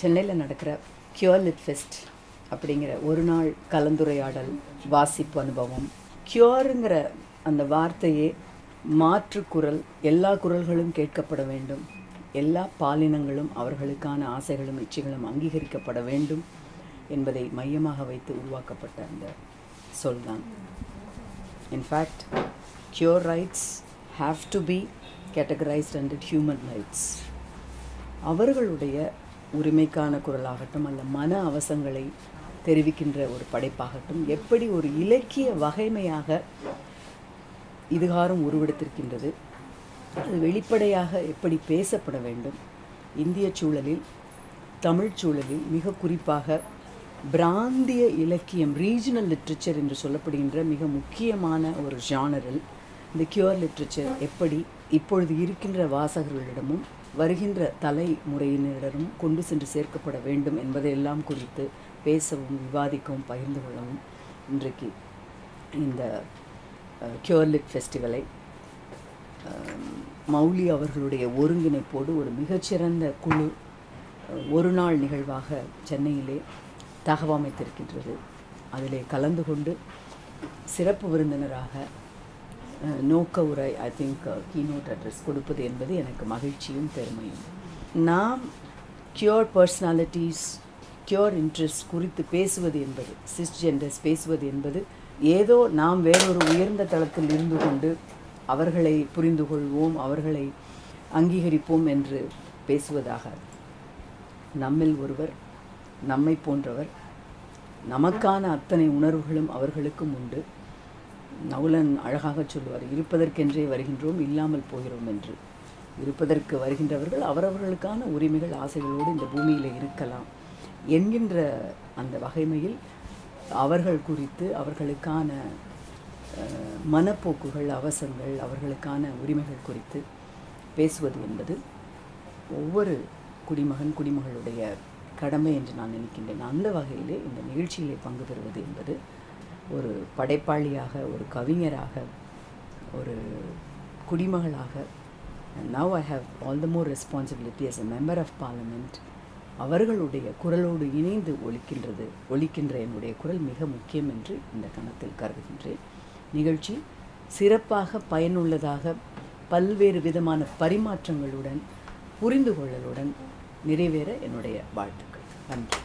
சென்னையில் நடக்கிற cure lid fest அப்படிங்கிற ஒரு நாள் கலந்துரையாடல் வாசிப்பு அனுபவம். கியூருங்கிற அந்த வார்த்தையே மாற்று குரல் எல்லா குரல்களும் கேட்கப்பட வேண்டும். எல்லா பாலினங்களும் அவர்களுக்கான ஆசைகளும் இச்சைகளும் அங்கீகரிக்கப்பட வேண்டும் என்பதை மையமாக வைத்து உருவாக்கப்பட்ட அந்த சொல் தான். In fact queer rights have to be categorized under human rights அவர்களுடைய உரிமைக்கான குரலாகட்டும் அந்த மன அவசங்களை தெரிவிக்கின்ற ஒரு படைப்பாகட்டும் எப்படி ஒரு இலக்கிய வகைமையாக இதுகாரம் உருவெடுத்திருக்கின்றது அது வெளிப்படையாக எப்படி பேசப்பட வேண்டும் இந்திய சூழலில் தமிழ் சூழலில் மிக குறிப்பாக பிராந்திய இலக்கியம் ரீஜனல் லிட்ரேச்சர் என்று சொல்லப்படுகின்ற மிக முக்கியமான ஒரு ஜானரில் இந்த கியூர் லிட்ரேச்சர் எப்படி இப்பொழுது இருக்கின்ற வாசகர்களிடமும் வருகின்ற தலைமுறையினரிடமும் கொண்டு சென்று சேர்க்கப்பட வேண்டும் என்பதையெல்லாம் குறித்து பேசவும் விவாதிக்கவும் பகிர்ந்து கொள்ளவும் இன்றைக்கு இந்த கியோர்லிட் ஃபெஸ்டிவலை மௌலி அவர்களுடைய ஒருங்கிணைப்போடு ஒரு மிகச்சிறந்த குழு ஒரு நாள் நிகழ்வாக சென்னையிலே தகவமைத்திருக்கின்றது. அதிலே கலந்து கொண்டு சிறப்பு விருந்தினராக நோக்க உரை ஐ திங்க் கீனோட் அட்ரஸ் கொடுப்பது என்பது எனக்கு மகிழ்ச்சியும் பெருமையும். நாம் கியூர் பர்சனாலிட்டிஸ் கியூர் இன்ட்ரெஸ்ட் குறித்து பேசுவது என்பது சிஸ்ஜெண்டர்ஸ் பேசுவது என்பது ஏதோ நாம் வேறொரு உயர்ந்த தளத்தில் இருந்து கொண்டு அவர்களை புரிந்து கொள்வோம் அவர்களை அங்கீகரிப்போம் என்று பேசுவதாக நம்மில் ஒருவர் நம்மை போன்றவர் நமக்கான அத்தனை உணர்வுகளும் அவர்களுக்கும் உண்டு. நவுலன் அழகாக சொல்லுவார் இருப்பதற்கென்றே வருகின்றோம் இல்லாமல் போகிறோம் என்று. இருப்பதற்கு வருகின்றவர்கள் அவரவர்களுக்கான உரிமைகள் ஆசைகளோடு இந்த பூமியில் இருக்கலாம் என்கின்ற அந்த வகைமையில் அவர்கள் குறித்து அவர்களுக்கான மனப்போக்குகள் அவசங்கள் அவர்களுக்கான உரிமைகள் குறித்து பேசுவது என்பது ஒவ்வொரு குடிமகன் குடிமகளுடைய கடமை என்று நான் நினைக்கின்றேன். அந்த வகையிலே இந்த நிகழ்ச்சியிலே பங்கு பெறுவது என்பது ஒரு படைப்பாளியாக ஒரு கவிஞராக ஒரு குடிமகளாக. Now I have all the more responsibility as a member of parliament அவர்களுடைய குரலோடு இணைந்து ஒழிக்கின்றது ஒழிக்கின்ற என்னுடைய குரல் மிக முக்கியம் என்று இந்த கணத்தில் கருதுகின்றேன். நிகழ்ச்சி சிறப்பாக பயனுள்ளதாக பல்வேறு விதமான பரிமாற்றங்களுடன் புரிந்து கொள்ளலுடன் நிறைவேற என்னுடைய வாழ்த்துக்கள். நன்றி.